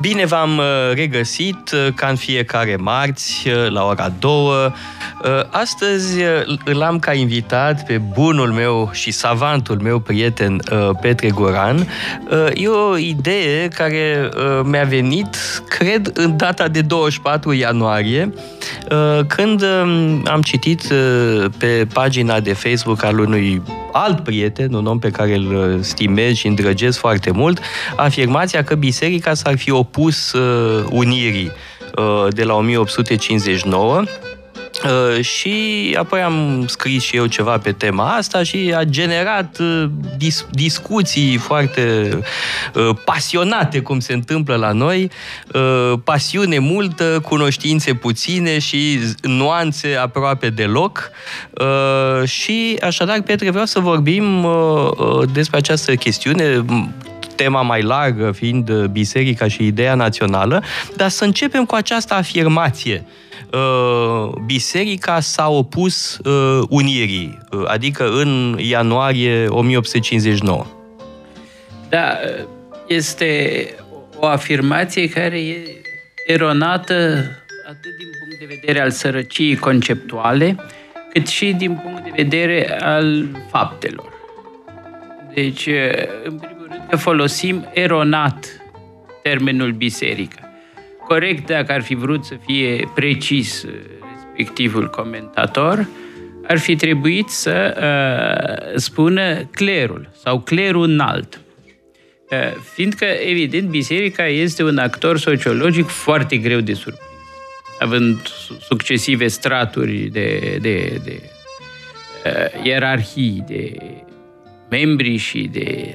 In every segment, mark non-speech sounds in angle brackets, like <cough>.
Bine v-am uh, regăsit uh, ca în fiecare marți uh, la ora 2. Astăzi îl am ca invitat pe bunul meu și savantul meu prieten Petre Goran. E o idee care mi-a venit, cred, în data de 24 ianuarie, când um, am citit pe pagina de Facebook al unui alt prieten, un om pe care îl stimez și îndrăgesc foarte mult, afirmația că biserica s-ar fi opus uh, unirii uh, de la 1859 Uh, și apoi am scris și eu ceva pe tema asta și a generat uh, dis- discuții foarte uh, pasionate, cum se întâmplă la noi, uh, pasiune multă, cunoștințe puține și nuanțe aproape deloc. Uh, și așadar, Petre, vreau să vorbim uh, uh despre această chestiune tema mai largă fiind uh, biserica și ideea națională, dar să începem cu această afirmație. Uh, biserica s-a opus uh, unirii, adică în ianuarie 1859. Da, este o afirmație care e eronată atât din punct de vedere al sărăciei conceptuale, cât și din punct de vedere al faptelor. Deci, în primul că folosim eronat termenul biserică. Corect dacă ar fi vrut să fie precis uh, respectivul comentator, ar fi trebuit să uh, spună clerul sau clerul înalt. Uh, fiindcă, evident, biserica este un actor sociologic foarte greu de surprins, având succesive straturi de, de, de uh, ierarhii, de membri și de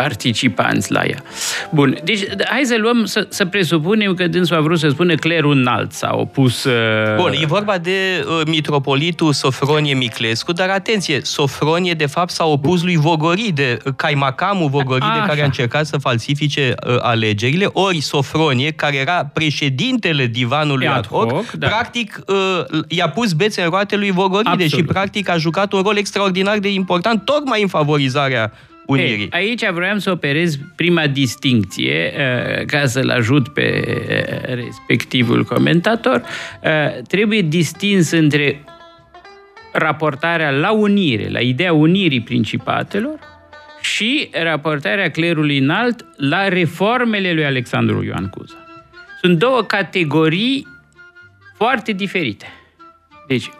participanți la ea. Bun, deci hai să luăm, să, să presupunem că dânsul a vrut să spună clerul înalt, s-a opus... Uh... Bun, e vorba de uh, mitropolitul Sofronie Miclescu, dar atenție, Sofronie de fapt s-a opus lui Vogoride, Caimacamul Vogoride, Așa. care a încercat să falsifice uh, alegerile, ori Sofronie, care era președintele divanului ad hoc, hoc da. practic uh, i-a pus bețe în roate lui Vogoride Absolut. și practic a jucat un rol extraordinar de important tocmai în favorizarea unirii. Hey, aici vreau să operez prima distincție, uh, ca să-l ajut pe uh, respectivul comentator. Uh, trebuie distins între raportarea la unire, la ideea unirii principatelor, și raportarea clerului înalt la reformele lui Alexandru Ioan Cuza. Sunt două categorii foarte diferite. Deci,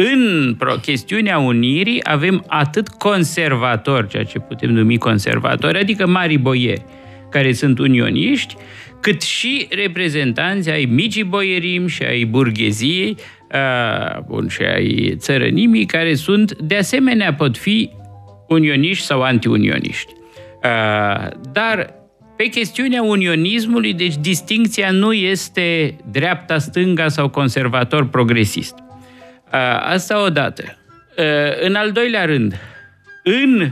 în chestiunea unirii avem atât conservatori, ceea ce putem numi conservatori, adică mari boieri, care sunt unioniști, cât și reprezentanți ai micii boierim și ai burgheziei, a, bun, și ai țărănimii, care sunt, de asemenea, pot fi unioniști sau antiunioniști. A, dar pe chestiunea unionismului, deci distinția nu este dreapta-stânga sau conservator-progresist. Asta odată. În al doilea rând, în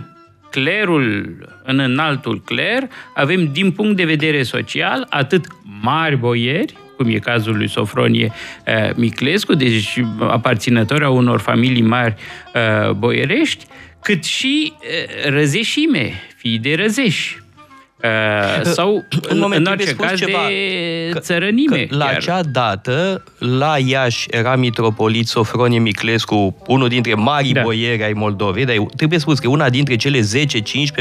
clerul, în înaltul cler, avem din punct de vedere social atât mari boieri, cum e cazul lui Sofronie Miclescu, deci aparținători a unor familii mari boierești, cât și răzeșime, fii de răzeși. Uh, sau, în, în, în orice caz, ceva, de țărănime. Că la acea dată, la Iași era mitropolit Sofronie Miclescu, unul dintre mari da. boieri ai Moldovei, dar trebuie spus că una dintre cele 10-15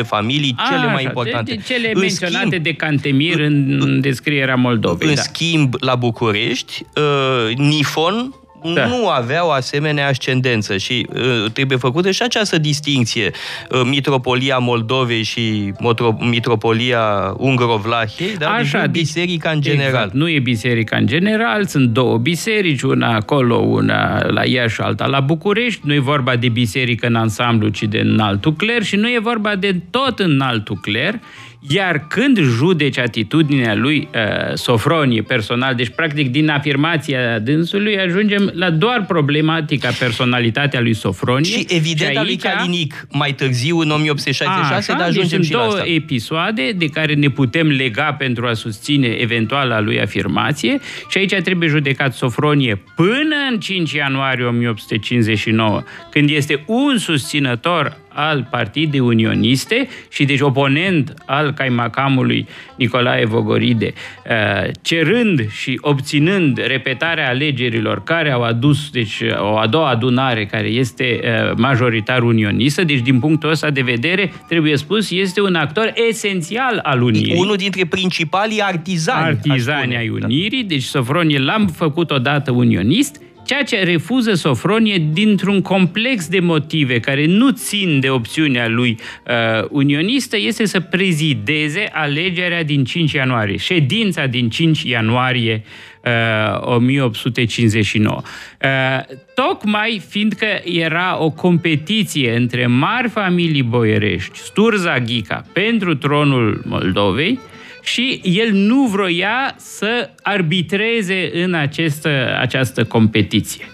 familii A, cele mai importante. De, de cele în menționate schimb, de Cantemir în, în descrierea Moldovei. În da. schimb, la București, uh, Nifon, da. nu avea o asemenea ascendență și uh, trebuie făcută și această distinție. Uh, Mitropolia Moldovei și motro- Mitropolia Ungrovlahiei, da? Așa, deci biserica în general. Exact. Nu e biserica în general, sunt două biserici, una acolo, una la Iași, alta la București. Nu e vorba de biserică în ansamblu, ci de înaltul cler și nu e vorba de tot înaltul cler, Iar când judeci atitudinea lui uh, Sofronie personal, deci practic din afirmația dânsului ajungem la doar problematica personalitatea lui Sofronie. Și evident și aici, lui Calinic mai târziu, în 1866, dar ajungem deci și două la asta. episoade de care ne putem lega pentru a susține eventuala lui afirmație și aici trebuie judecat Sofronie până în 5 ianuarie 1859, când este un susținător al Partidei Unioniste și deci oponent al caimacamului Nicolae Vogoride, uh, cerând și obținând repetarea alegerilor care au adus deci, o a doua adunare care este uh, majoritar unionistă, deci din punctul ăsta de vedere, trebuie spus, este un actor esențial al Unirii. Unul dintre principalii artizani. Artizani ai da. Unirii, deci Sofronie l-am făcut odată unionist, ceea ce refuză Sofronie dintr-un complex de motive care nu țin de opțiunea lui uh, unionistă este să prezideze alegerea din 5 ianuarie, ședința din 5 ianuarie uh, 1859. Uh, tocmai fiindcă era o competiție între mari familii boierești, Sturza Ghica, pentru tronul Moldovei, și el nu vroia să arbitreze în această, această competiție.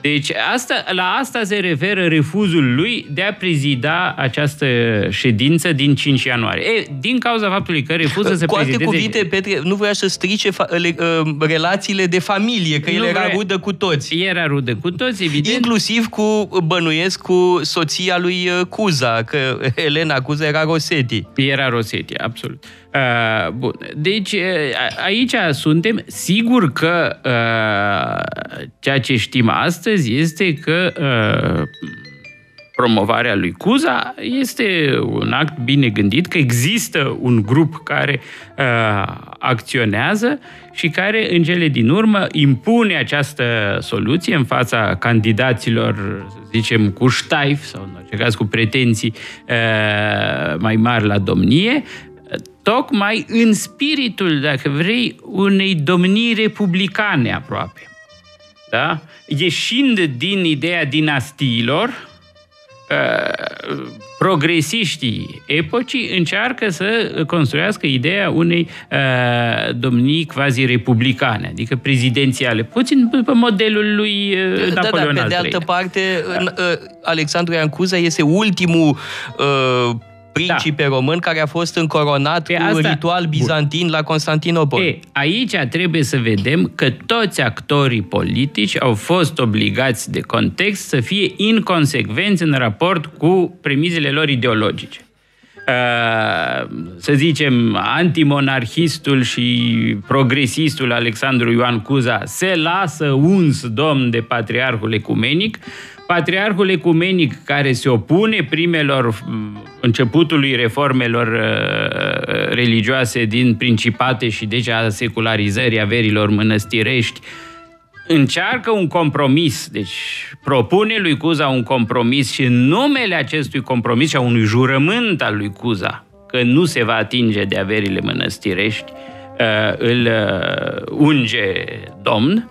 Deci asta, la asta se referă refuzul lui de a prezida această ședință din 5 ianuarie. E, din cauza faptului că refuză să Cu alte prezideze... cuvinte, Petre, nu voia să strice fa- le, uh, relațiile de familie, că Nu el era vrea- rudă cu toți. Era rudă cu toți, evident. Inclusiv cu, bănuiesc, cu soția lui uh, Cuza, că Elena Cuza era Rosetti. Era Rosetti, absolut. Uh, bun. Deci, uh, a- aici suntem. Sigur că uh, ceea ce știm astăzi este că uh, promovarea lui Cuza este un act bine gândit, că există un grup care uh, acționează și care, în cele din urmă, impune această soluție în fața candidaților, să zicem, cu ștaif sau, în orice caz, cu pretenții uh, mai mari la domnie, tocmai în spiritul, dacă vrei, unei domnii republicane aproape. Da? Ieșind din ideea dinastiilor, uh, progresiștii epocii încearcă să construiască ideea unei uh, domnii quasi-republicane, adică prezidențiale, puțin după modelul lui uh, Da, da, Napoleon pe al de altă III-lea. parte, în, uh, Alexandru Ioan Cuza este ultimul uh, principe român care a fost încoronat Pe cu asta- ritual bizantin la Constantinopol. E, aici trebuie să vedem că toți actorii politici au fost obligați de context să fie inconsecvenți în raport cu premizele lor ideologice. Uh, să zicem, antimonarhistul și progresistul Alexandru Ioan Cuza se lasă uns domn de patriarhul ecumenic, patriarhul ecumenic care se opune primelor m, începutului reformelor uh, religioase din principate și deci a secularizării averilor mănăstirești, încearcă un compromis, deci propune lui Cuza un compromis și în numele acestui compromis și a unui jurământ al lui Cuza, că nu se va atinge de averile mănăstirești, uh, îl uh, unge domn,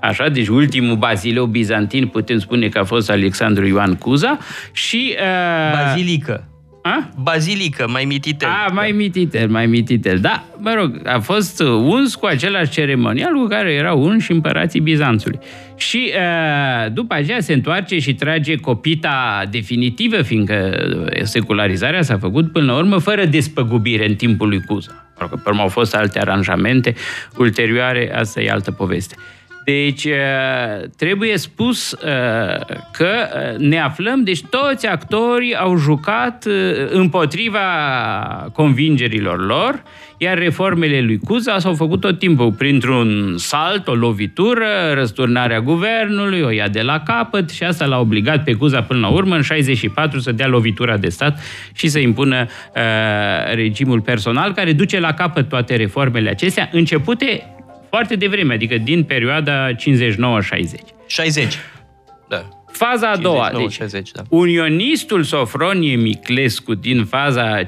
Așa, deci ultimul bazileu bizantin putem spune că a fost Alexandru Ioan Cuza și... Uh, Bazilică. a? Bazilică, mai mititel. A, mai mititel, mai mititel. Da, mă rog, a fost uns cu același ceremonial cu care erau unși împărații Bizanțului. Și uh, după aceea se întoarce și trage copita definitivă, fiindcă secularizarea s-a făcut până la urmă fără despăgubire în timpul lui Cuza. Pentru că pe urmă au fost alte aranjamente ulterioare, asta e altă poveste. Deci, uh, trebuie spus uh, că uh, ne aflăm, deci toți actorii au jucat împotriva convingerilor lor, iar reformele lui Cuza s-au făcut tot timpul. Printr-un salt, o lovitură, răsturnarea guvernului, o ia de la capăt și asta l-a obligat pe Cuza până la urmă în 64 să dea lovitura de stat și să impună uh, regimul personal care duce la capăt toate reformele acestea, începute foarte devreme, adică din perioada 59-60. 60. Da. Faza a doua, 59, deci 60, da. unionistul Sofronie Miclescu din faza 57-59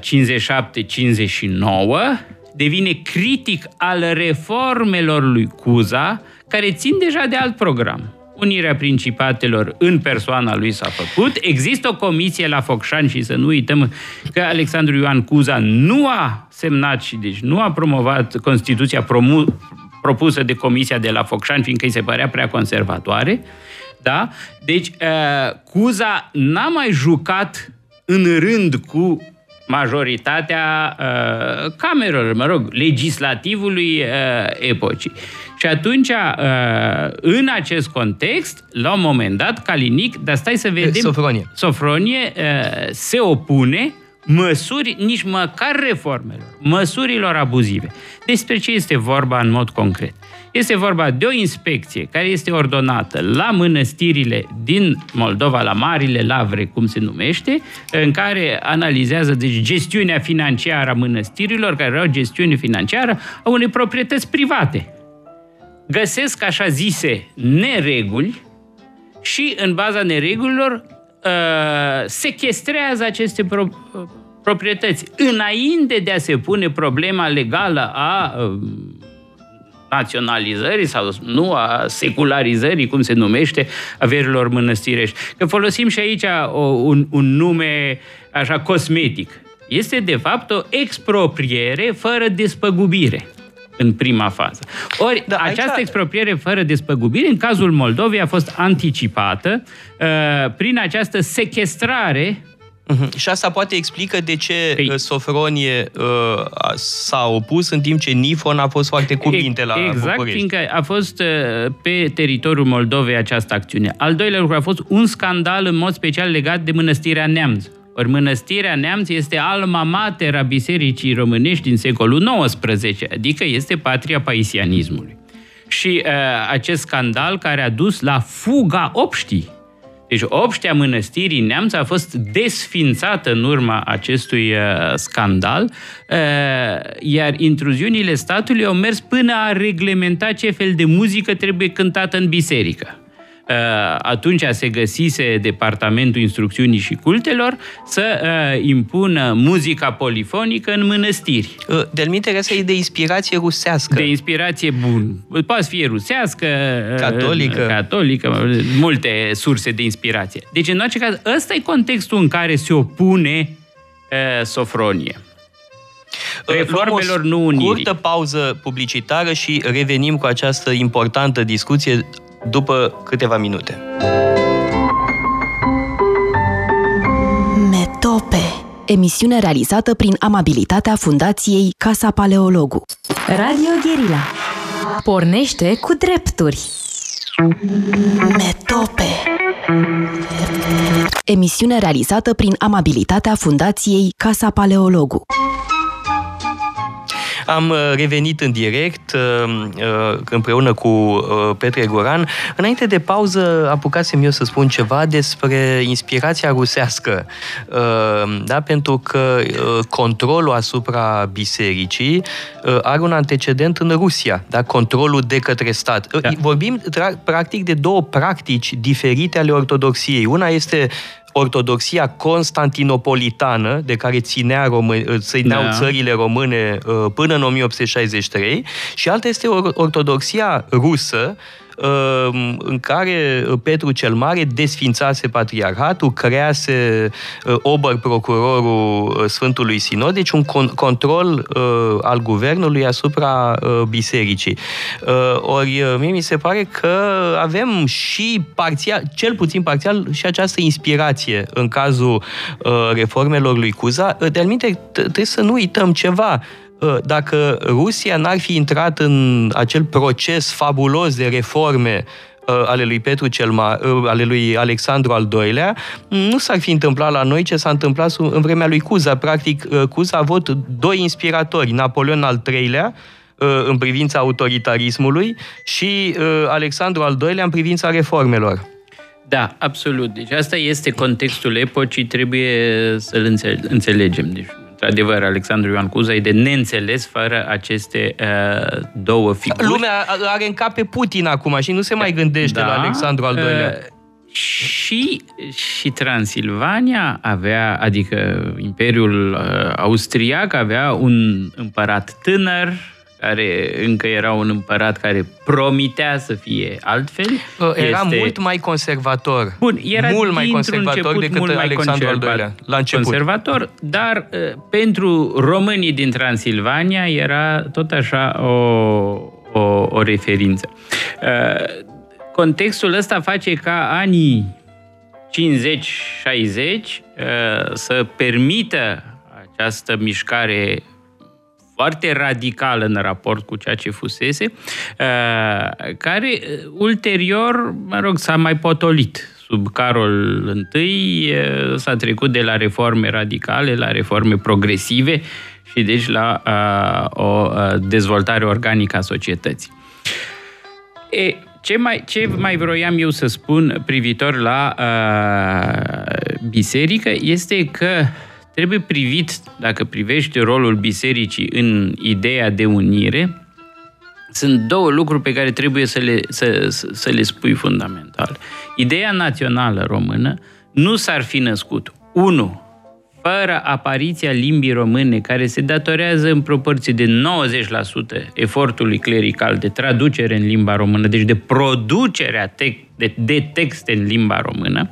devine critic al reformelor lui Cuza, care țin deja de alt program. Unirea Principatelor în persoana lui s-a făcut. Există o comisie la Focșani și să nu uităm că Alexandru Ioan Cuza nu a semnat și deci nu a promovat Constituția promu- propusă de comisia de la Focșani, fiindcă îi se părea prea conservatoare. Da? Deci, uh, Cuza n-a mai jucat în rând cu majoritatea uh, camerelor, mă rog, legislativului uh, epocii. Și atunci, uh, în acest context, la un moment dat, Calinic, dar stai să vedem... Sofronie. Sofronie uh, se opune măsuri, nici măcar reformelor, măsurilor abuzive. Despre ce este vorba în mod concret? Este vorba de o inspecție care este ordonată la mănăstirile din Moldova, la Marile Lavre, cum se numește, în care analizează deci, gestiunea financiară a mănăstirilor, care au gestiune financiară a unei proprietăți private. Găsesc așa zise nereguli și în baza neregulilor uh, sequestrează aceste pro- proprietăți înainte de a se pune problema legală a uh, naționalizării sau nu a secularizării, cum se numește, averilor mănăstirești. Că folosim și aici o, un, un nume așa cosmetic. Este de fapt o expropriere fără despăgubire în prima fază. Ori da, această aici... expropriere fără despăgubire, în cazul Moldovei, a fost anticipată uh, prin această sequestrare Uh-huh. Și asta poate explică de ce păi, uh, Sofronie uh, s-a opus în timp ce Nifon a fost foarte cuvinte la exact, București. fiindcă a fost uh, pe teritoriul Moldovei această acțiune. Al doilea lucru a fost un scandal în mod special legat de mănăstirea Neamț. Ori mănăstirea Neamț este alma mater a Bisericii Românești din secolul XIX, adică este patria paisianismului. Și uh, acest scandal care a dus la fuga obștii deci obștea mănăstirii Neamț a fost desfințată în urma acestui uh, scandal, uh, iar intruziunile statului au mers până a reglementa ce fel de muzică trebuie cântată în biserică. Uh, atunci se găsise Departamentul Instrucțiunii și Cultelor să uh, impună muzica polifonică în mănăstiri. Uh, de minte, asta e de inspirație rusească. De inspirație bun. Poate fi rusească, catolică. catolică, multe surse de inspirație. Deci, în orice caz, ăsta e contextul în care se opune uh, Sofronie. Reformelor nu unirii. Scurtă pauză publicitară și revenim cu această importantă discuție după câteva minute. Metope Emisiune realizată prin amabilitatea Fundației Casa Paleologu. Radio Guerilla. Pornește cu drepturi. Metope Emisiune realizată prin amabilitatea Fundației Casa Paleologu. Am uh, revenit în direct uh, uh, împreună cu Petre Goran. Înainte de pauză apucasem eu să spun ceva despre inspirația rusească. Da? Pentru că controlul asupra bisericii are un antecedent în Rusia. Da? Controlul de către stat. Da. Vorbim practic de două practici diferite ale ortodoxiei. Una este ortodoxia constantinopolitană, de care ținea român, țineau da. țările române până în 1863, și alta este ortodoxia rusă, Ehm, în care Petru cel Mare desfințase patriarhatul, crease eh, ober procurorul eh, Sfântului Sinod, deci un control eh, al guvernului asupra bisericii. Ori mie mi se pare că avem și parțial, cel puțin parțial, și această inspirație în cazul reformelor lui Cuza. De-al trebuie să nu uităm ceva Ă, dacă Rusia n-ar fi intrat în acel proces fabulos de reforme ă, ale lui Petru cel Mare, ă, ale lui Alexandru al II-lea, nu s-ar fi întâmplat la noi ce s-a întâmplat în vremea lui Cuza. Practic, Cuza a avut doi inspiratori, Napoleon al III-lea, în privința autoritarismului și Alexandru al II-lea în privința reformelor. Da, absolut. Deci asta este contextul epocii, trebuie să-l înțelegem. Deci într-adevăr, Alexandru Ioan Cuza e de neînțeles fără aceste uh, două figuri. Lumea are în cap pe Putin acum și nu se mai gândește da, la Alexandru al doilea. Uh, și, și Transilvania avea, adică Imperiul uh, Austriac avea un împărat tânăr, care încă era un împărat care promitea să fie altfel. Era este... mult mai conservator. Bun, era mult mai conservator decât mult mai Alexandru al II-lea, la început. Conservator, dar pentru românii din Transilvania era tot așa o, o, o referință. Contextul ăsta face ca anii 50-60 să permită această mișcare foarte radicală în raport cu ceea ce fusese, uh, care uh, ulterior, mă rog, s-a mai potolit. Sub Carol I uh, s-a trecut de la reforme radicale la reforme progresive și deci la o dezvoltare organică a societății. E, ce mai, ce mai vroiam eu să spun privitor la uh, biserică este că trebuie privit, dacă privești rolul bisericii în ideea de unire, sunt două lucruri pe care trebuie să le, să, să le spui fundamental. Ideea națională română nu s-ar fi născut, unu, fără apariția limbii române, care se datorează în proporție de 90% efortului clerical de traducere în limba română, deci de producerea te- de, de texte în limba română,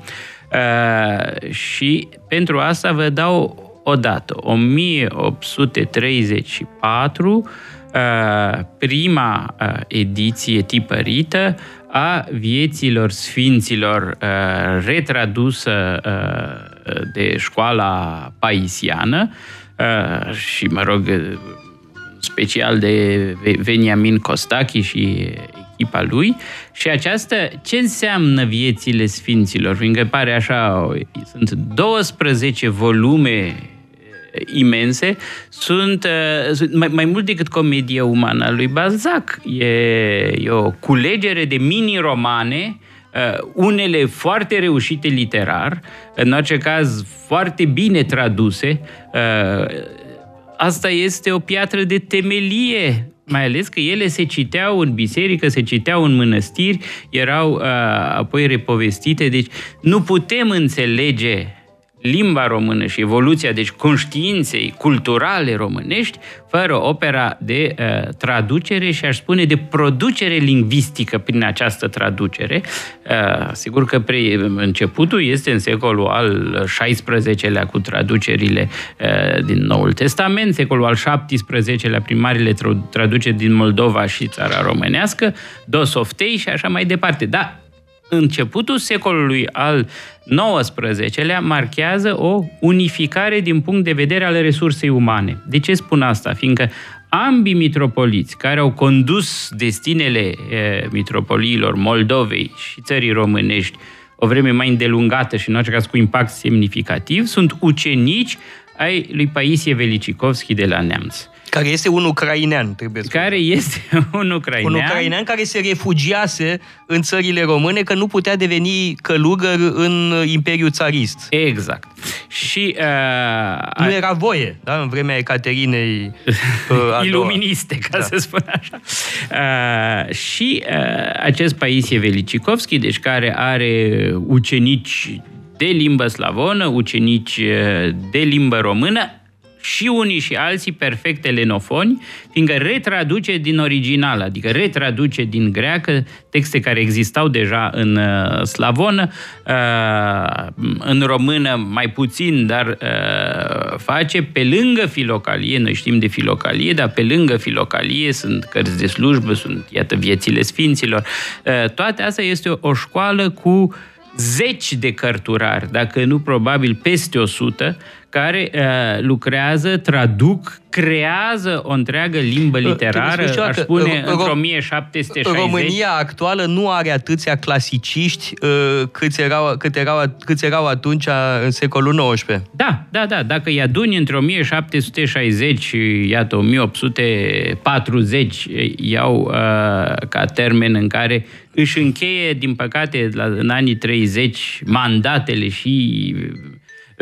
Uh, și pentru asta vă dau o dată. 1834, uh, prima uh, ediție tipărită a vieților sfinților uh, retradusă uh, de școala paisiană uh, și, mă rog, special de Veniamin Costachi și echipa lui și aceasta, ce înseamnă viețile sfinților? Fiindcă pare așa, sunt 12 volume eh, imense, sunt, uh, sunt mai, mai mult decât comedia umană a lui Balzac. E, e o culegere de mini-romane, uh, unele foarte reușite literar, în orice caz foarte bine traduse. Uh, asta este o piatră de temelie mai ales că ele se citeau în biserică, se citeau în mănăstiri, erau uh, apoi repovestite, deci nu putem înțelege limba română și evoluția, deci conștiinței culturale românești, fără opera de uh, traducere și aș spune de producere lingvistică prin această traducere. Uh, sigur că pre- începutul este în secolul al XVI-lea cu traducerile uh, din Noul Testament, secolul al XVII-lea prin marile traduceri din Moldova și țara românească, Dosoftei și așa mai departe. Da, începutul secolului al XIX-lea marchează o unificare din punct de vedere al resursei umane. De ce spun asta? Fiindcă ambii mitropoliți care au condus destinele e, mitropoliilor Moldovei și țării românești o vreme mai îndelungată și în orice caz cu impact semnificativ, sunt ucenici ai lui Paisie Velicikovski de la Neamț. Care este un ucrainean, trebuie să Care este <laughs> un ucrainean. Un ucrainean care se refugiase în țările române că nu putea deveni călugăr în Imperiul Țarist. Exact. Și... Uh, nu era voie, da? În vremea Ecaterinei uh, <laughs> Iluministe, ca da. să spun așa. Uh, și uh, acest Paisie Velicikovski, deci care are ucenici de limbă slavonă, ucenici uh, de limbă română, și unii și alții perfect elenofoni, fiindcă retraduce din original, adică retraduce din greacă texte care existau deja în uh, slavonă, uh, în română mai puțin, dar uh, face pe lângă filocalie, noi știm de filocalie, dar pe lângă filocalie sunt cărți de slujbă, sunt, iată, viețile sfinților. Uh, toate astea este o, o școală cu zeci de cărturari, dacă nu probabil peste 100, care uh, lucrează, traduc, creează o întreagă limbă uh, literară, aș spune, uh, într-o 1760. România actuală nu are atâția clasiciști uh, câți, erau, cât erau, câți erau atunci în secolul XIX. Da, da, da. Dacă îi aduni între 1760 și, iată, 1840 iau uh, ca termen în care își încheie, din păcate, la, în anii 30, mandatele și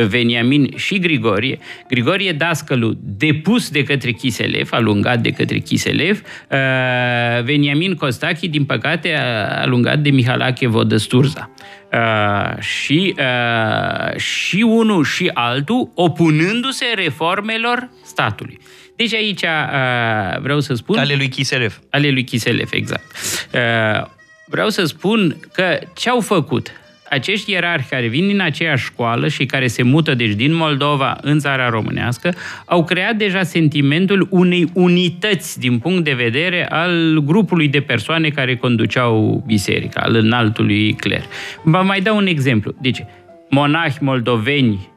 Veniamin și Grigorie. Grigorie Dascălu, depus de către Chiselev, alungat de către Chiselev, uh, Veniamin Costachi, din păcate, alungat de Mihalache Vodăsturza. Uh, și, uh, și unul și altul opunându-se reformelor statului. Deci aici uh, vreau să spun... Ale lui Chiselev. Ale lui Chiselev, exact. Uh, vreau să spun că ce au făcut acești ierarhi care vin din aceeași școală și care se mută deci din Moldova în țara românească, au creat deja sentimentul unei unități din punct de vedere al grupului de persoane care conduceau biserica, al înaltului cler. Vă mai dau un exemplu. Deci, monahi moldoveni,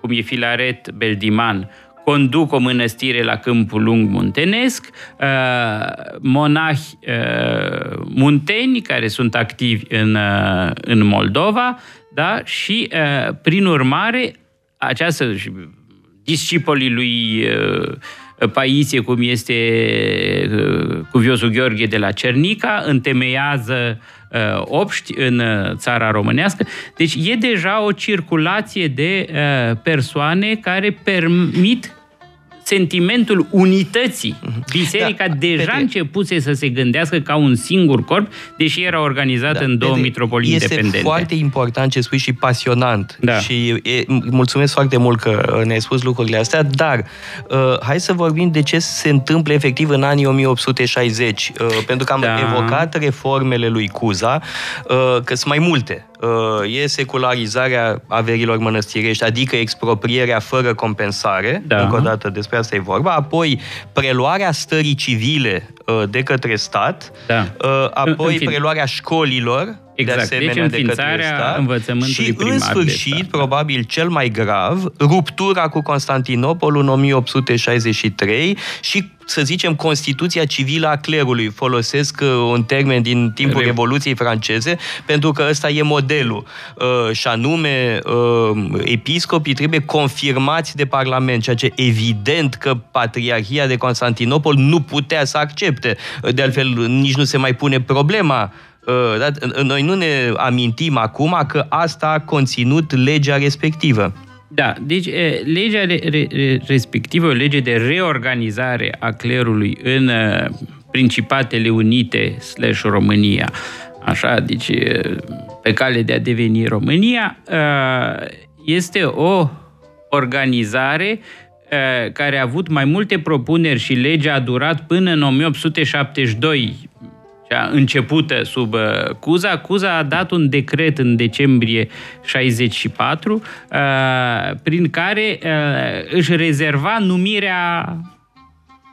cum e Filaret Beldiman, conduc o mănăstire la Câmpul Lung Muntenesc, uh, monahi uh, munteni care sunt activi în, uh, în Moldova, da? și prin urmare această discipolii lui Paisie, cum este cuviosul Gheorghe de la Cernica, întemeiază obști în țara românească. Deci e deja o circulație de persoane care permit sentimentul unității. Mhm. Biserica da, deja Petre. începuse să se gândească ca un singur corp, deși era organizată da, în două Petre, mitropolii este independente. Este foarte important ce spui și pasionant. Da. Și e, mulțumesc foarte mult că ne-ai spus lucrurile astea, dar uh, hai să vorbim de ce se întâmplă efectiv în anii 1860. Uh, pentru că am da. evocat reformele lui Cuza, uh, că sunt mai multe Uh, e secularizarea averilor mănăstirești, adică exproprierea fără compensare, da. încă o dată despre asta e vorba, apoi preluarea stării civile uh, de către stat, da. Uh, apoi în preluarea școlilor, Exact. de asemenea deci de către stat. învățământului și în sfârșit, stat, probabil cel mai grav, ruptura cu Constantinopol în 1863 și să zicem, Constituția civilă a clerului. Folosesc uh, un termen din timpul Re... Revoluției franceze, pentru că ăsta e modelul. Uh, și anume, uh, episcopii trebuie confirmați de Parlament, ceea ce evident că Patriarhia de Constantinopol nu putea să accepte. De altfel, nici nu se mai pune problema da? Noi nu ne amintim acum că asta a conținut legea respectivă. Da, deci legea respectivă, o lege de reorganizare a clerului în Principatele Unite slash România, așa, deci pe cale de a deveni România, este o organizare care a avut mai multe propuneri și legea a durat până în 1872, cea începută sub uh, Cuza. Cuza a dat un decret în decembrie 64 uh, prin care uh, își rezerva numirea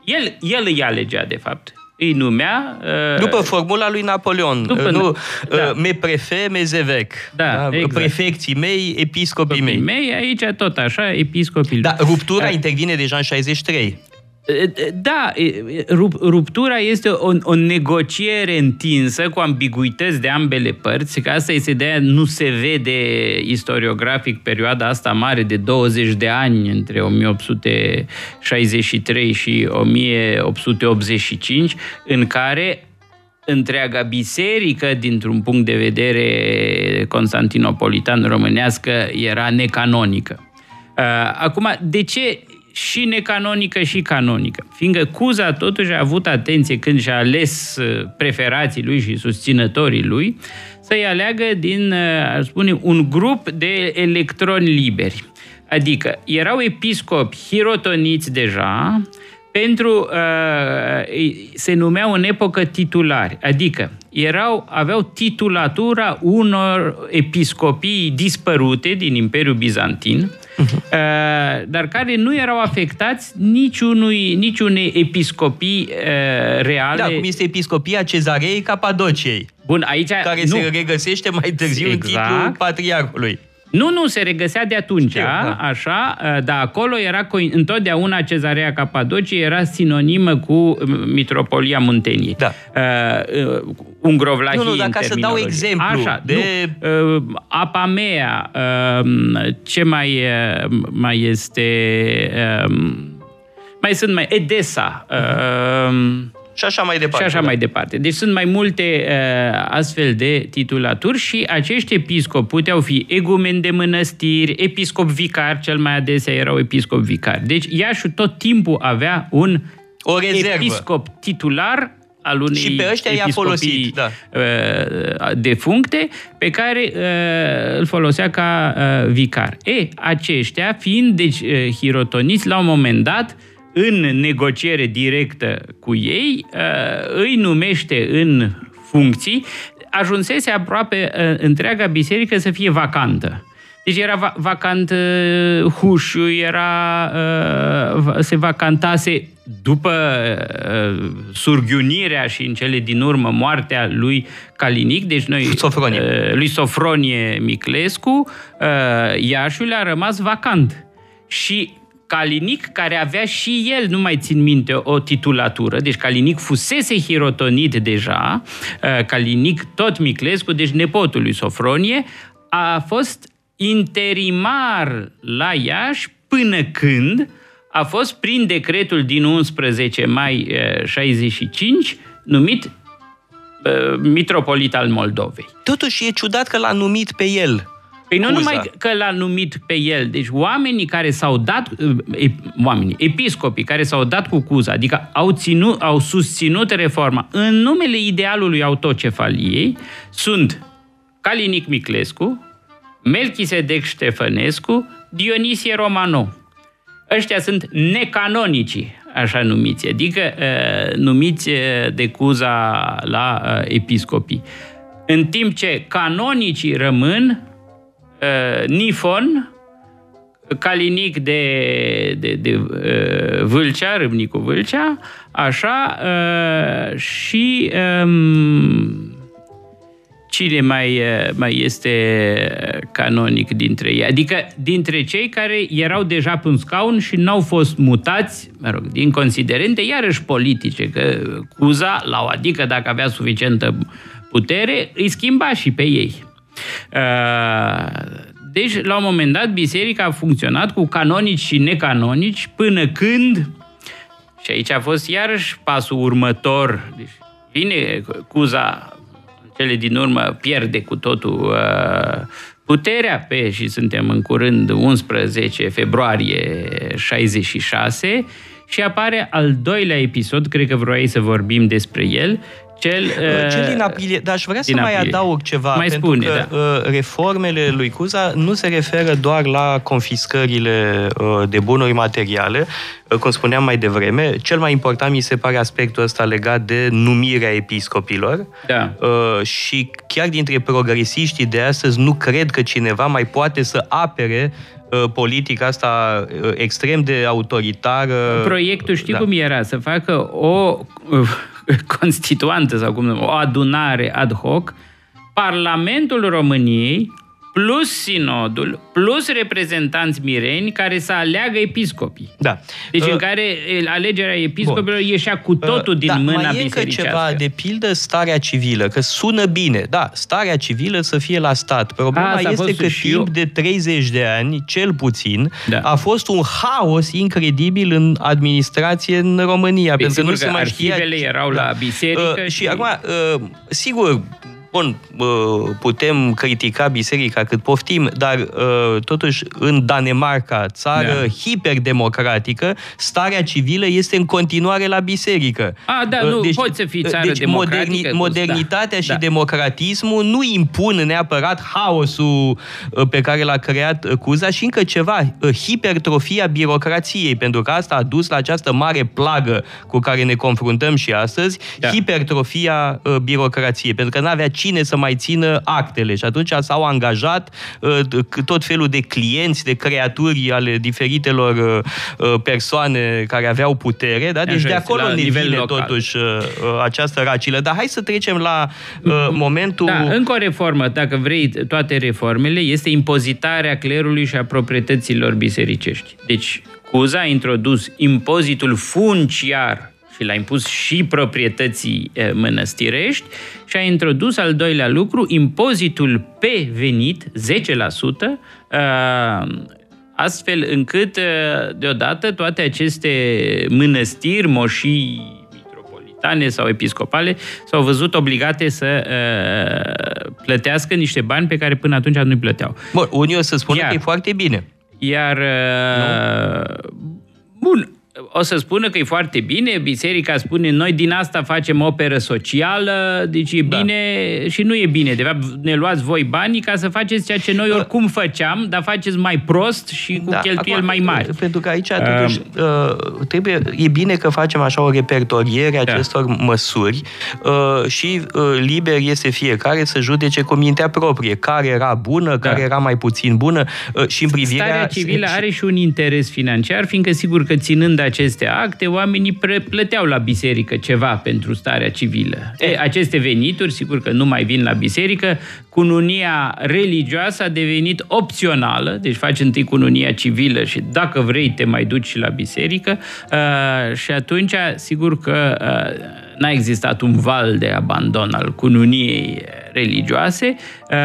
el, el îi alegea, de fapt îi numea... Uh, după formula lui Napoleon. După, nu, uh, da. me prefe, me zevec. Da, da? Exact. Prefecții mei, episcopii mei. mei. Aici tot așa, episcopii. Da, ruptura uh, intervine deja în 63. Da, ruptura este o, o negociere întinsă cu ambiguități de ambele părți, că asta este de nu se vede istoriografic perioada asta mare de 20 de ani între 1863 și 1885, în care întreaga biserică, dintr-un punct de vedere constantinopolitan românească, era necanonică. Acum, de ce și necanonică și canonică. Fiindcă Cuza totuși a avut atenție când și-a ales uh, preferații lui și susținătorii lui să-i aleagă din, uh, aș spune, un grup de electroni liberi. Adică erau episcopi hirotoniți deja, pentru uh, se numeau în epocă titulari, adică erau, aveau titulatura unor episcopii dispărute din Imperiul Bizantin, uh-huh. uh, dar care nu erau afectați niciunui, niciunei episcopii uh, reale. Da, cum este episcopia Cezarei Capadociei. Bun, aici... Care nu. se regăsește mai târziu exact. în titlul patriarhului. Nu, nu, se regăsea de atunci, Știu, da. așa, dar acolo era întotdeauna Cezarea Capadocie era sinonimă cu mitropolia Munteniei. Da. Uh, Ungrovlahii Nu, nu, dar ca să dau exemplu așa, de... Nu, uh, Apamea, uh, ce mai, uh, mai este... Uh, mai sunt mai... Edesa, uh, și așa mai departe. Și așa da. mai departe. Deci sunt mai multe uh, astfel de titulaturi și acești episcopi puteau fi egumeni de mănăstiri, episcop vicar, cel mai adesea erau episcop vicar. Deci Iașu tot timpul avea un o rezervă. episcop titular al unei și pe ăștia i-a folosit, da. Uh, defuncte, pe care uh, îl folosea ca uh, vicar. E, aceștia, fiind deci hirotoniți, la un moment dat, în negociere directă cu ei, îi numește în funcții, ajunsese aproape întreaga biserică să fie vacantă. Deci era vacant uh, hușul, era, uh, se vacantase după uh, surghiunirea și în cele din urmă moartea lui Calinic, deci noi, Sofronie. Uh, lui Sofronie Miclescu, uh, Iașul a rămas vacant. Și Calinic, care avea și el, nu mai țin minte, o titulatură, deci Calinic fusese hirotonit deja, uh, Calinic tot Miclescu, deci nepotul lui Sofronie, a fost interimar la Iași până când a fost prin decretul din 11 mai 65 numit mitropolit al Moldovei. Totuși e ciudat că l-a numit pe el. Păi nu Cuza. numai că l-a numit pe el, deci oamenii care s-au dat, oamenii, episcopii care s-au dat cu Cuza, adică au, ținut, au susținut reforma în numele idealului autocefaliei, sunt Calinic Miclescu, Melchisedec Ștefănescu, Dionisie Romano. Ăștia sunt necanonici, așa numiți, adică uh, numiți de cuza la uh, episcopii. În timp ce canonicii rămân uh, Nifon, Calinic de, de, de uh, Vâlcea, Râmnicu Vâlcea, așa, uh, și um, cine mai, mai este canonic dintre ei. Adică dintre cei care erau deja pe un scaun și n-au fost mutați, mă rog, din considerente, iarăși politice, că Cuza, la o adică dacă avea suficientă putere, îi schimba și pe ei. Deci, la un moment dat, biserica a funcționat cu canonici și necanonici până când, și aici a fost iarăși pasul următor, deci vine Cuza cele din urmă pierde cu totul uh, puterea pe, și suntem în curând 11 februarie 66, și apare al doilea episod, cred că vroiai să vorbim despre el, cel, uh, Cel din aprilie, dar aș vrea să mai aprilie. adaug ceva, mai pentru spune, că da. Uh, reformele lui Cuza nu se referă doar la confiscările uh, de bunuri materiale, cum spuneam mai devreme, cel mai important mi se pare aspectul ăsta legat de numirea episcopilor da. și chiar dintre progresiștii de astăzi nu cred că cineva mai poate să apere politica asta extrem de autoritară. Proiectul știi da. cum era? Să facă o <laughs> constituantă sau cum o adunare ad hoc, Parlamentul României plus sinodul, plus reprezentanți mireni care să aleagă episcopii. Da. Deci uh, în care alegerea episcopilor bun. ieșea cu totul uh, din da, mâna mai e încă ceva, de pildă, starea civilă, că sună bine. Da, starea civilă să fie la stat. Problema a, este că timp eu. de 30 de ani, cel puțin, da. a fost un haos incredibil în administrație în România. Pe pentru că nu se mai știa... erau da. la biserică uh, și... și acum, uh, sigur, Bun, putem critica biserica cât poftim, dar ă, totuși în Danemarca, țară da. hiperdemocratică, starea civilă este în continuare la biserică. A, da, nu, deci, poți să fii țară deci democratică. Moderni, modernitatea da, și da. democratismul nu impun neapărat haosul ă, pe care l-a creat ă, Cuza și încă ceva, hipertrofia birocrației, pentru că asta a dus la această mare plagă cu care ne confruntăm și astăzi, da. hipertrofia birocrației, pentru că n-avea cine să mai țină actele și atunci s-au angajat uh, tot felul de clienți, de creaturi ale diferitelor uh, uh, persoane care aveau putere, da? deci de acolo ne vine local. totuși această racilă. Dar hai să trecem la momentul... Da, încă o reformă, dacă vrei toate reformele, este impozitarea clerului și a proprietăților bisericești. Deci, Cuza a introdus impozitul funciar și l-a impus și proprietății mănăstirești și a introdus al doilea lucru, impozitul pe venit, 10%, astfel încât deodată toate aceste mănăstiri, moșii metropolitane sau episcopale s-au văzut obligate să uh, plătească niște bani pe care până atunci nu-i plăteau. Bun, unii o să spună iar, că e foarte bine. Iar, uh, bun, o să spună că e foarte bine, biserica spune noi din asta facem operă socială, deci e Da. bine și nu e bine. De fapt, ne luați voi banii ca să faceți ceea ce noi Da. oricum făceam, dar faceți mai prost și cu cheltuieli acum, mai mari. Pentru că aici totuși, uh, trebuie, e bine că facem așa o repertoriere a Da. acestor măsuri uh, și uh, liber este fiecare să judece cu mintea proprie, care era bună, care era mai puțin bună uh, și în privirea... Starea civilă și- are și un interes financiar, fiindcă sigur că ținând aceste acte, oamenii pre- plăteau la biserică ceva pentru starea civilă. E, aceste venituri, sigur că nu mai vin la biserică, cununia religioasă a devenit opțională, deci faci întâi cununia civilă și dacă vrei te mai duci și la biserică. Uh, și atunci sigur că uh, n-a existat un val de abandon al cununiei religioase, uh,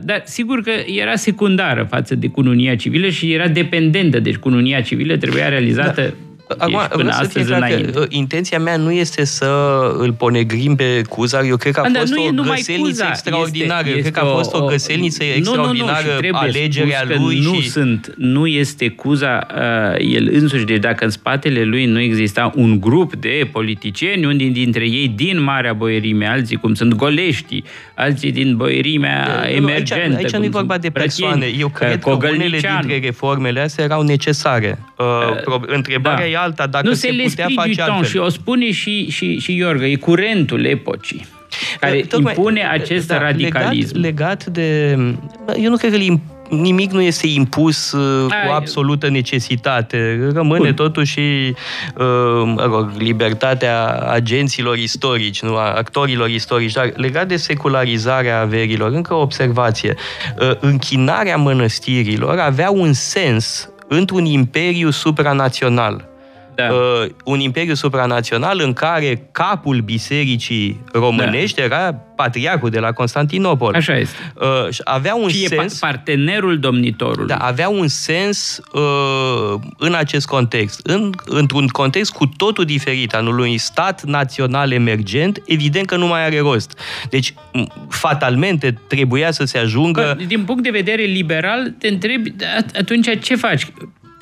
dar sigur că era secundară față de cununia civilă și era dependentă, deci cununia civilă trebuia realizată Acum, deci, până vreau să fie astăzi clar înainte. că uh, intenția mea nu este să îl ponegrim pe Cuzar. Eu cred că a Dar fost nu e o numai găselniță Cuza, extraordinară. este- Eu cred că a este fost o, găselniță nu, nu, nu, extraordinară și trebuie alegerea spus că lui nu și... sunt, nu este Cuza uh, el însuși, deci dacă în spatele lui nu exista un grup de politicieni, unii dintre ei din Marea Boierime, alții cum sunt Goleștii, alții din Boierimea Nu, nu, aici, emergentă. aici cum nu e sunt vorba de persoane. Brătieni, Eu uh, cred că unele Cogălnicianu. dintre reformele astea erau necesare. Uh, pro- întrebarea Da. e alta, dacă nu se, se putea l'esprit face du temps altfel. și o spune și, și, și Iorga, e curentul epocii care Uh, Tocmai, impune acest da, radicalism. Legat, legat de... Eu nu cred că îl imp- nimic nu este impus uh, Ai- cu absolută necesitate. Rămâne Bun. totuși, uh, mă rog, libertatea agenților istorici, nu a actorilor istorici. Dar legat de secularizarea averilor, încă o observație. Uh, Închinarea mănăstirilor avea un sens într-un imperiu supranațional Da. uh, un imperiu supranațional în care capul bisericii românești era patriarhul de la Constantinopol. Așa este. Uh, și avea un Și e sens... pa- partenerul domnitorului. Da, avea un sens uh, în acest context. În, într-un context cu totul diferit, al unui stat național emergent, evident că nu mai are rost. Deci, m- fatalmente, trebuia să se ajungă... Bă, din punct de vedere liberal, te întrebi, da, atunci ce faci?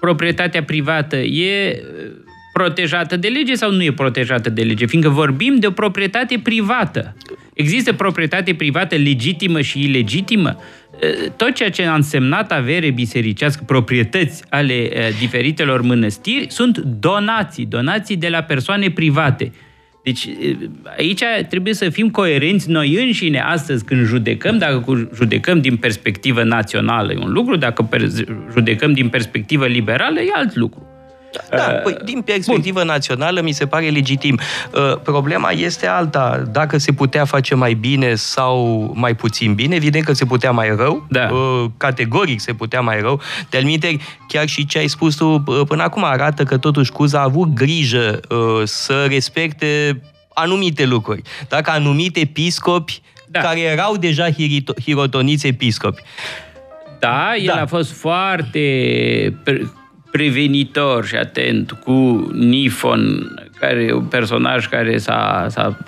Proprietatea privată e uh, protejată de lege sau nu e protejată de lege? Fiindcă vorbim de o proprietate privată. Există proprietate privată legitimă și ilegitimă? Uh, Tot ceea ce a însemnat avere bisericească, proprietăți ale uh, diferitelor mănăstiri, sunt donații, donații de la persoane private. Deci aici trebuie să fim coerenți noi înșine astăzi când judecăm, dacă cu- judecăm din perspectivă națională e un lucru, dacă per- judecăm din perspectivă liberală e alt lucru. Da, păi, din perspectivă națională mi se pare legitim. Uh, Problema este alta. Dacă se putea face mai bine sau mai puțin bine, evident că se putea mai rău. Da. Uh, Categoric se putea mai rău. De alminte, chiar și ce ai spus tu uh, până acum arată că totuși Cuza a avut grijă uh, să respecte anumite lucruri. Dacă anumite episcopi Da. care erau deja hirito- hirotoniți episcopi. Da, el Da. a fost foarte pre- prevenitor și atent cu Nifon, care e un personaj care s-a, s-a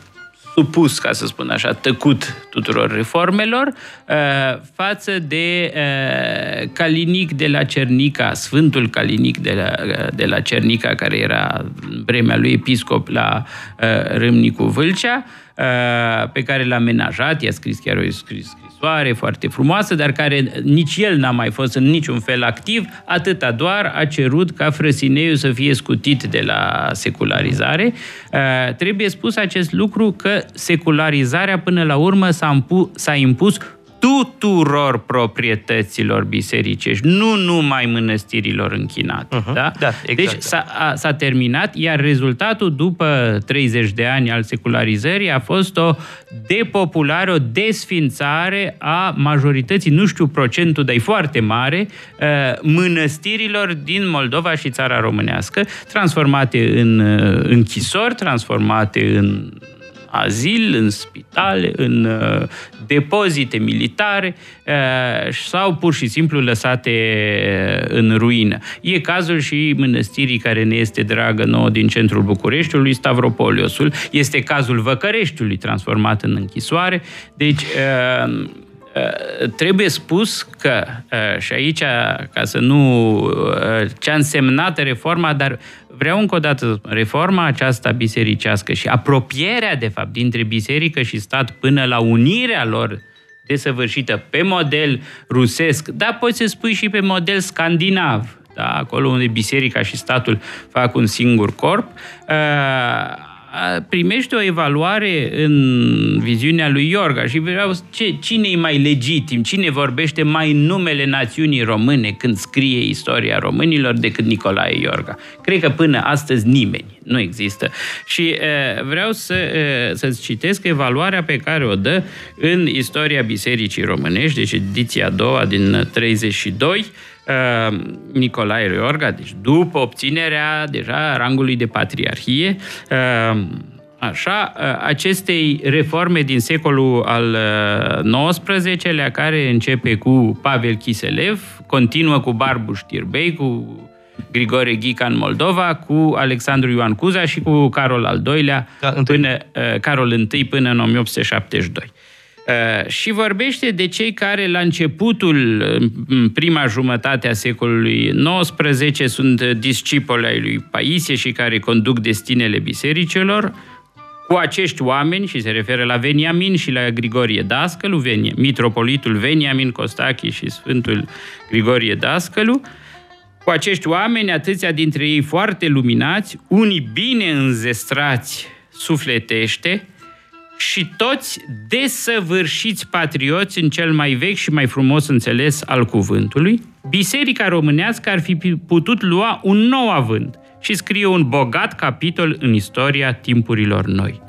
supus, ca să spun așa, tăcut tuturor reformelor, uh, față de uh, Calinic de la Cernica, Sfântul Calinic de la, de la Cernica, care era în vremea lui episcop la uh, Râmnicu Vâlcea, uh, pe care l-a menajat, i-a scris chiar o scris, scrisoare foarte frumoasă, dar care nici el n-a mai fost în niciun fel activ, atâta doar a cerut ca Frăsineiu să fie scutit de la secularizare. Uh, trebuie spus acest lucru că secularizarea până la urmă s-a, impu- s-a impus tuturor proprietăților bisericești, nu numai mănăstirilor închinate. Mhm. Da? Da, exact. Deci s-a, a, s-a terminat, iar rezultatul după 30 de ani al secularizării a fost o depopulare, o desfințare a majorității, nu știu procentul, dar e foarte mare, uh, mănăstirilor din Moldova și țara românească, transformate în uh, închisori, transformate în azil, în spitale, în uh, depozite militare uh, sau pur și simplu lăsate uh, în ruină. E cazul și mănăstirii care ne este dragă nouă din centrul Bucureștiului, Stavropoliosul. Este cazul Văcăreștiului transformat în închisoare. Deci uh, trebuie spus că, și aici, ca să nu, ce a însemnat reforma, dar vreau încă o dată, reforma aceasta bisericească și apropierea, de fapt, dintre biserică și stat până la unirea lor desăvârșită pe model rusesc, dar poți să spui și pe model scandinav, da? acolo unde biserica și statul fac un singur corp, primește o evaluare în viziunea lui Iorga și vreau ce, cine e mai legitim, cine vorbește mai în numele națiunii române când scrie istoria românilor decât Nicolae Iorga. Cred că până astăzi nimeni nu există. Și uh, vreau să, uh, să-ți citesc evaluarea pe care o dă în istoria Bisericii Românești, deci ediția a doua din 32, Uh, Nicolae Riorga, deci după obținerea deja rangului de patriarhie, uh, Așa, uh, acestei reforme din secolul al XIX-lea, care începe cu Pavel Chiselev, continuă cu Barbu Știrbei, cu Grigore Ghica în Moldova, cu Alexandru Ioan Cuza și cu Carol al II-lea, până, Carol I până în 1872. Uh, și vorbește de cei care la începutul, în prima jumătate a secolului XIX, sunt discipoli ai lui Paisie și care conduc destinele bisericilor, cu acești oameni, și se referă la Veniamin și la Grigorie Dascălu, Venia, mitropolitul Veniamin Costachi și Sfântul Grigorie Dascălu, cu acești oameni, atâția dintre ei foarte luminați, unii bine înzestrați sufletește, și toți desăvârșiți patrioți în cel mai vechi și mai frumos înțeles al cuvântului, biserica românească ar fi putut lua un nou avânt și scrie un bogat capitol în istoria timpurilor noi.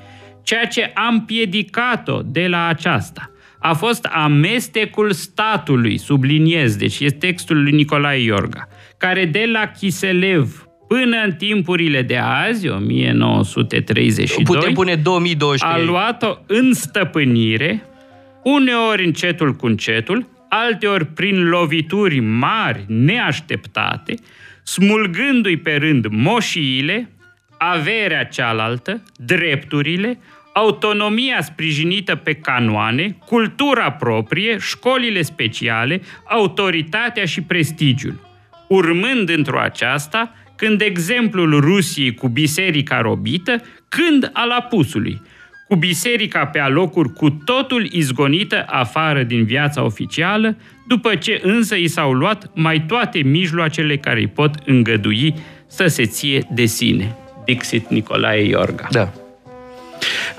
Ceea ce am piedicat-o de la aceasta a fost amestecul statului, subliniez, deci este textul lui Nicolae Iorga, care de la Chiselev până în timpurile de azi, 1932, Putem pune 2023. a luat-o în stăpânire, uneori încetul cu încetul, alteori prin lovituri mari, neașteptate, smulgându-i pe rând moșiile, averea cealaltă, drepturile, autonomia sprijinită pe canoane, cultura proprie, școlile speciale, autoritatea și prestigiul. Urmând într-o aceasta, când exemplul Rusiei cu biserica robită, când al apusului, cu biserica pe alocuri cu totul izgonită afară din viața oficială, după ce însă i s-au luat mai toate mijloacele care îi pot îngădui să se ție de sine. Dixit Nicolae Iorga. Da.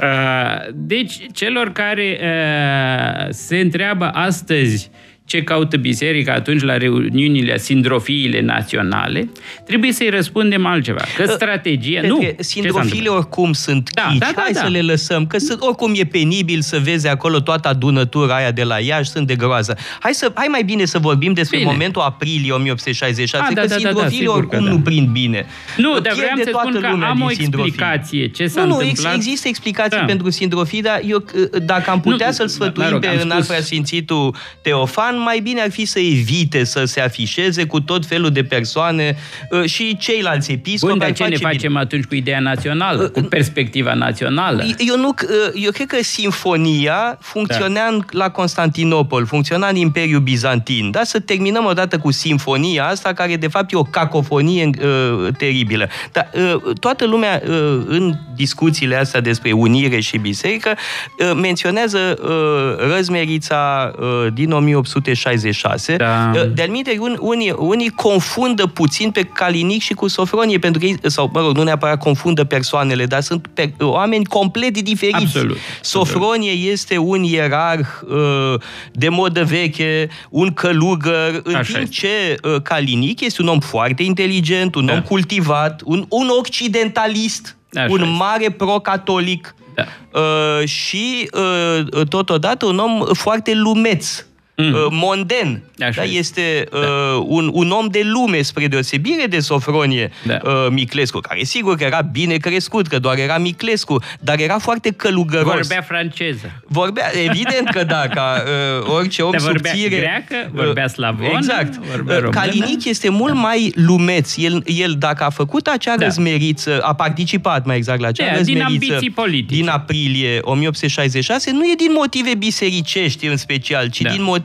Uh, deci, celor care uh, se întreabă astăzi ce caută biserica atunci la reuniunile, sindrofiile naționale, trebuie să-i răspundem altceva. Că ă, strategia... Pentru nu, sindrofiile oricum sunt da, chici, da, da, hai da. să le lăsăm, că sunt, oricum e penibil să vezi acolo toată adunătura aia de la Iași, sunt de groază. Hai, să, hai mai bine să vorbim despre bine. momentul aprilie 1866, A, da, că da, sindrofiile da, da, oricum că da. nu prind bine. Nu, dar vreau să spun că am o explicație. Ce s-a nu, întâmplat? Nu, există explicații da. pentru sindrofii, dar eu, dacă am putea nu, să-l sfătuim rog, pe înalt preasfințitul Teofan, Orban mai bine ar fi să evite să se afișeze cu tot felul de persoane uh, și ceilalți episcopi. Bun, dar ce ne facem bine. atunci cu ideea națională, uh, cu perspectiva națională? Eu, nu, uh, eu cred că sinfonia funcționa da. la Constantinopol, funcționa în Imperiul Bizantin. Da? Să terminăm odată cu sinfonia asta, care de fapt e o cacofonie uh, teribilă. Dar uh, toată lumea uh, în discuțiile astea despre unire și biserică uh, menționează uh, răzmerița uh, din 1800 1966. Da. De-al un, unii, unii confundă puțin pe Calinic și cu Sofronie, pentru că ei, sau, mă rog, nu neapărat confundă persoanele, dar sunt pe, oameni complet diferiți. Absolut. Sofronie Absolut. este un ierarh uh, de modă veche, un călugăr, în Așa timp este. ce uh, Calinic este un om foarte inteligent, un da. om cultivat, un, un occidentalist, Așa un este. mare pro-catolic da. uh, și uh, totodată un om foarte lumeț mm. uh, monden. Așa da? este. Este uh, un, un om de lume, spre deosebire de Sofronie Da. uh, Miclescu, care sigur că era bine crescut, că doar era Miclescu, dar era foarte călugăros. Vorbea franceză. Vorbea, evident că da, ca uh, orice om Dar vorbea subțire. greacă, vorbea uh, slavonă, Exact. vorbea Uh, română. Calinic este mult mai lumeț. El, el dacă a făcut acea Da. răzmeriță, a participat mai exact la acea Da, din răzmeriță ambiții politice. din aprilie 1866, nu e din motive bisericești în special, ci Da. din motive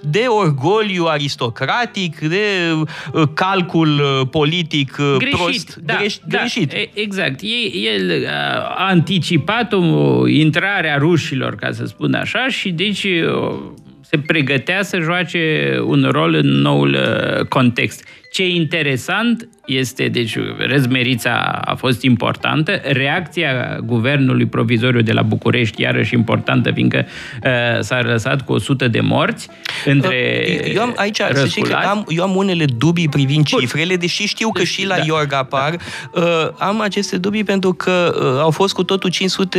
de orgoliu aristocratic, de uh, calcul uh, politic uh, greșit, prost. da, greș, da, greșit. e- Exact. El, el uh, a anticipat o intrare a rușilor, ca să spun așa, și deci uh, se pregătea să joace un rol în noul uh, context. Ce e interesant este, deci, răzmerița a fost importantă, reacția guvernului provizoriu de la București, iarăși importantă, fiindcă uh, s-a lăsat cu 100 de morți între Eu am aici, să știi că răsculați. am, eu am unele dubii privind cifrele, deși știu că și la Da. Iorg apar. Uh, am aceste dubii pentru că uh, au fost cu totul 500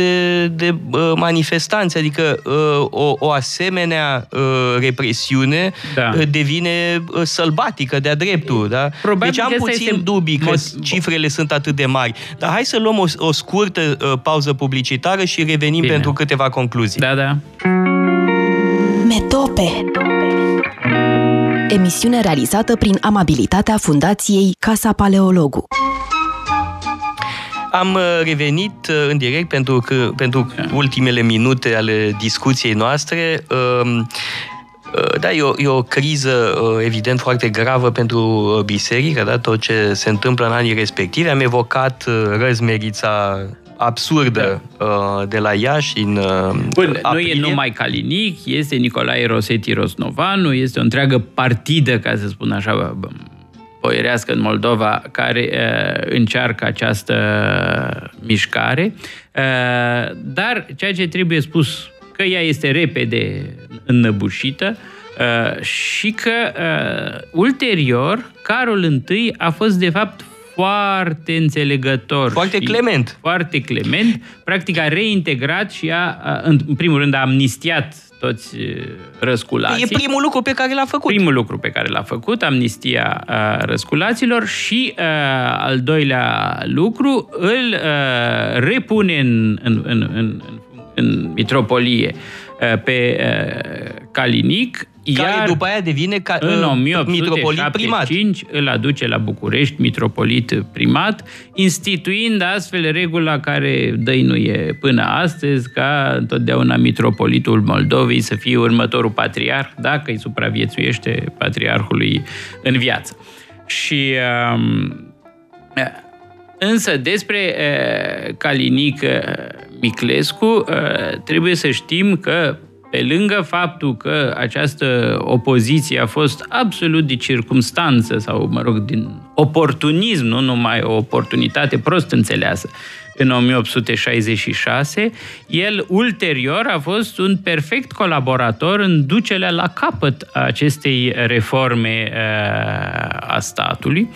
de uh, manifestanți, adică uh, o, o asemenea uh, represiune Da. uh, devine uh, sălbatică de-a dreptul. Da? Probabil deci am că ăsta puțin este dubii că mot- cifrele sunt atât de mari. Dar hai să luăm o, o scurtă uh, pauză publicitară și revenim Bine. pentru câteva concluzii. Da, da. Metope Emisiune realizată prin amabilitatea Fundației Casa Paleologu. Am uh, revenit uh, în direct pentru că pentru ultimele minute ale discuției noastre. Um, uh, Da, e o, e o criză uh, evident foarte gravă pentru uh, biserică, da? tot ce se întâmplă în anii respectivi. Am evocat uh, răzmerița absurdă uh, de la Iași în uh, Bun, nu e aprilie. numai Calinic, este Nicolae Rosetti Rosnovanu, este o întreagă partidă, ca să spun așa, bă, boierească în Moldova, care uh, încearcă această mișcare. Uh, dar ceea ce trebuie spus, că ea este repede înnăbușită uh, și că uh, ulterior Carol I a fost de fapt foarte înțelegător. Foarte și clement. Foarte clement. Practic a reintegrat și a, a în în primul rând, a amnistiat toți uh, răsculații. E primul lucru pe care l-a făcut. Primul lucru pe care l-a făcut, amnistia uh, răsculaților și uh, al doilea lucru îl uh, repune în, în, în, în, în mitropolie uh, pe uh, Calinic, care iar după aia devine ca, în uh, mitropolit primat. 1875 îl aduce la București, mitropolit primat, instituind astfel regula care dăinuie până astăzi, ca întotdeauna mitropolitul Moldovei să fie următorul patriarh, dacă îi supraviețuiește patriarhului în viață. Și um, Însă despre uh, Calinic uh, Miclescu uh, trebuie să știm că pe lângă faptul că această opoziție a fost absolut de circumstanță sau, mă rog, din oportunism, nu numai o oportunitate prost înțeleasă, în 1866, el ulterior a fost un perfect colaborator în ducerea la capăt a acestei reforme uh, a statului.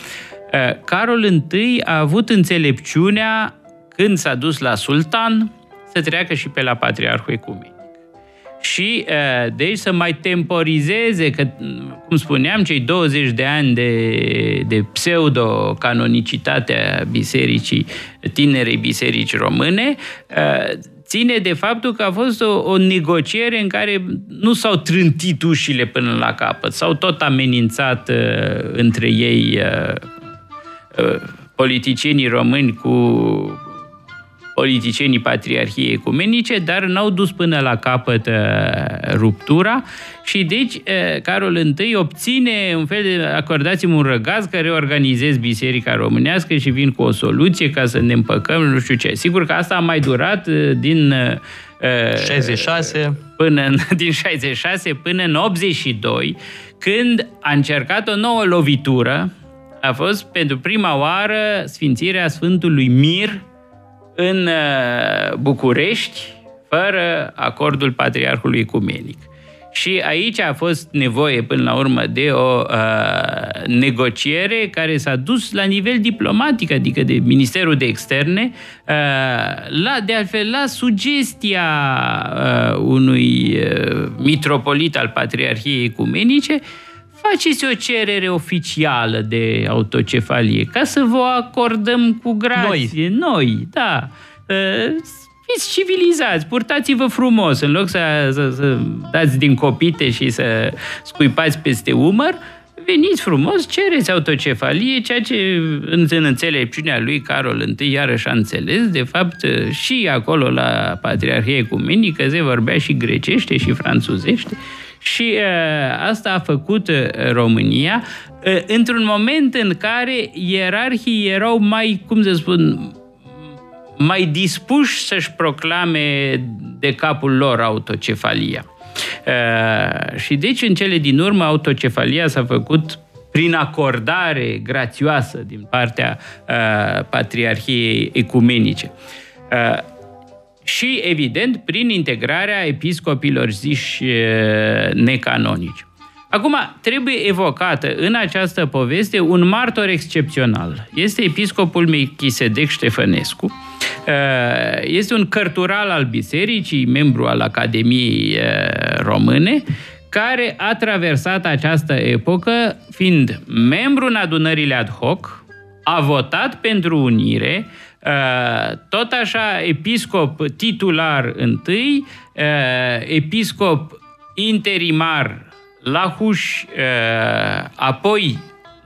Uh, Carol I a avut înțelepciunea, când s-a dus la sultan, să treacă și pe la patriarhul ecumenic. Și uh, deci să mai temporizeze, că, cum spuneam, cei 20 de ani de, de pseudo-canonicitate a bisericii, tinerei biserici române, uh, ține de faptul că a fost o, o negociere în care nu s-au trântit ușile până la capăt, s-au tot amenințat uh, între ei uh, uh, politicienii români cu politicienii patriarhiei ecumenice, dar n-au dus până la capăt uh, ruptura și deci uh, Carol I obține un fel de acordați-mi un răgaz că reorganizez biserica românească și vin cu o soluție ca să ne împăcăm, nu știu ce. Sigur că asta a mai durat uh, din uh, 66. până în, <laughs> din 66 până în 82, când a încercat o nouă lovitură, a fost pentru prima oară sfințirea Sfântului Mir în uh, București, fără acordul Patriarhului Ecumenic. Și aici a fost nevoie până la urmă de o uh, negociere care s-a dus la nivel diplomatic, adică de Ministerul de Externe, uh, la, de altfel la sugestia uh, unui uh, mitropolit al Patriarhiei Ecumenice, faceți o cerere oficială de autocefalie ca să vă acordăm cu grație. Noi, Noi da. Uh, fiți civilizați, purtați-vă frumos, în loc să, să, să dați din copite și să scuipați peste umăr, veniți frumos, cereți autocefalie, ceea ce în, în înțelepciunea lui Carol I iarăși a înțeles, de fapt și acolo la Patriarhie Ecumenică se vorbea și grecește și franțuzește și uh, asta a făcut uh, România uh, într-un moment în care ierarhii erau mai, cum să spun, mai dispuși să-și proclame de capul lor autocefalia. Uh, și deci, în cele din urmă, autocefalia s-a făcut prin acordare grațioasă din partea uh, Patriarhiei Ecumenice. Uh, și, evident, prin integrarea episcopilor ziși uh, necanonici. Acum, trebuie evocată în această poveste un martor excepțional. Este episcopul Melchisedec Ștefănescu, Uh, este un cărtural al bisericii, membru al Academiei uh, Române, care a traversat această epocă fiind membru în adunările ad hoc, a votat pentru unire, uh, tot așa episcop titular întâi, episcop interimar la Huș, apoi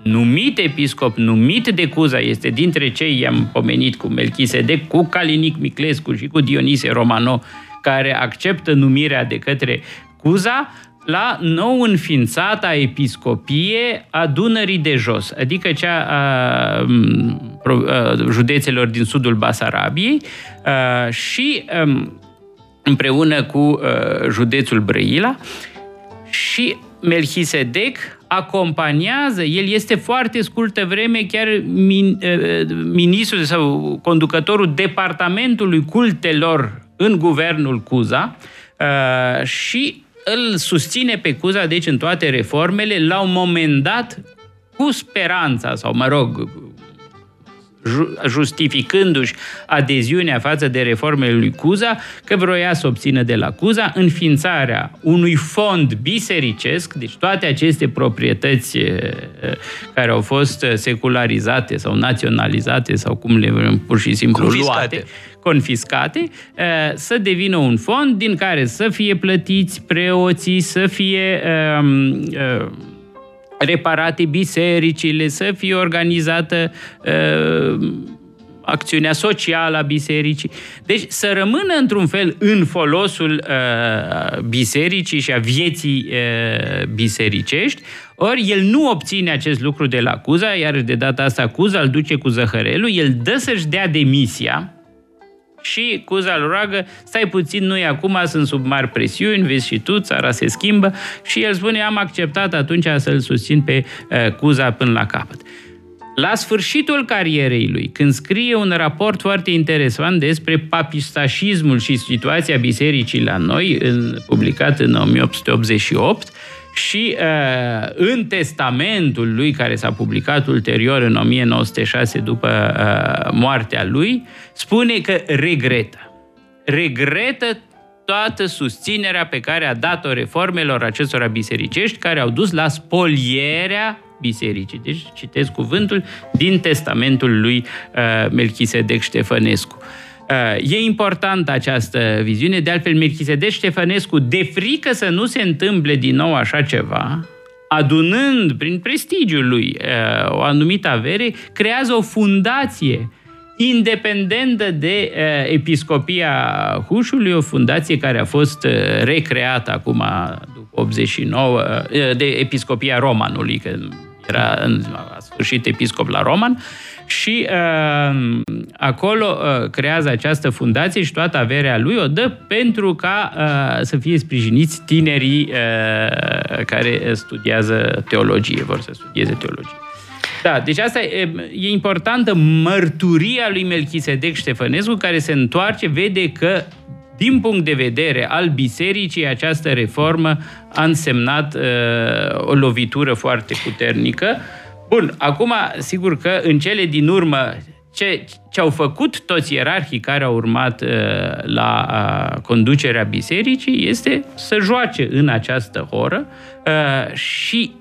numit episcop, numit de Cuza, este dintre cei i-am pomenit cu Melchisedec, cu Calinic Miclescu și cu Dionise Romano, care acceptă numirea de către Cuza, la nou înființata episcopie a Dunării de Jos, adică cea a, a județelor din sudul Basarabiei a, și a, împreună cu a, județul Brăila și Melchisedec acompaniază, el este foarte scurtă vreme chiar min, ministrul sau conducătorul departamentului cultelor în guvernul Cuza și îl susține pe Cuza, deci în toate reformele, la un moment dat, cu speranța, sau mă rog, justificându-și adeziunea față de reformele lui Cuza, că vroia să obțină de la Cuza înființarea unui fond bisericesc, deci toate aceste proprietăți care au fost secularizate sau naționalizate sau cum le vrem pur și simplu confiscate. luate, confiscate, să devină un fond din care să fie plătiți preoții, să fie reparate bisericile, să fie organizată uh, acțiunea socială a bisericii. Deci să rămână într-un fel în folosul uh, bisericii și a vieții uh, bisericești, ori el nu obține acest lucru de la Cuza, iar de data asta Cuza îl duce cu zăhărelul, el dă să-și dea demisia, și Cuza îl roagă, stai puțin, noi acum sunt sub mari presiuni, vezi și tu, țara se schimbă și el spune, am acceptat atunci să-l susțin pe uh, Cuza până la capăt. La sfârșitul carierei lui, când scrie un raport foarte interesant despre papistașismul și situația bisericii la noi, în, publicat în 1888, și uh, în testamentul lui, care s-a publicat ulterior în 1906 după uh, moartea lui, spune că regretă. Regretă toată susținerea pe care a dat-o reformelor acestora bisericești, care au dus la spolierea bisericii. Deci citesc cuvântul din testamentul lui uh, Melchisedec Ștefănescu. Uh, Uh, e importantă această viziune. De altfel, Melchisedec Ștefănescu, de frică să nu se întâmple din nou așa ceva, adunând prin prestigiul lui uh, o anumită avere, creează o fundație independentă de uh, Episcopia Hușului, o fundație care a fost recreată acum după 89 de Episcopia Romanului, că era în, a sfârșit episcop la Roman, și uh, acolo uh, creează această fundație și toată averea lui o dă pentru ca uh, să fie sprijiniți tinerii uh, care studiază teologie, vor să studieze teologie. Da, deci asta e, e importantă mărturia lui Melchisedec Ștefănescu care se întoarce, vede că din punct de vedere al bisericii, această reformă a însemnat uh, o lovitură foarte puternică. Bun, acum, sigur că în cele din urmă, ce, ce au făcut toți ierarhii care au urmat uh, la uh, conducerea bisericii este să joace în această horă uh, și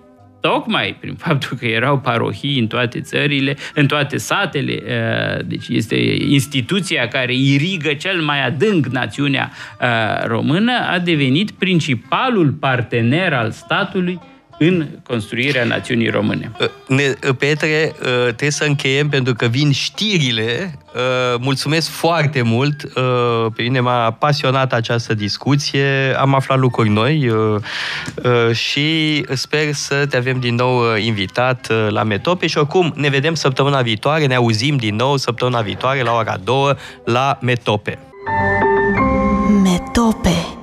tocmai prin faptul că erau parohii în toate țările, în toate satele, uh, deci este instituția care irigă cel mai adânc națiunea uh, română, a devenit principalul partener al statului în construirea națiunii române. Uh, ne, uh, Petre, uh, trebuie să încheiem pentru că vin știrile. Mulțumesc foarte mult. Pe mine m-a pasionat această discuție. Am aflat lucruri noi și sper să te avem din nou invitat la Metope și oricum ne vedem săptămâna viitoare, ne auzim din nou săptămâna viitoare la ora 2 la Metope. Metope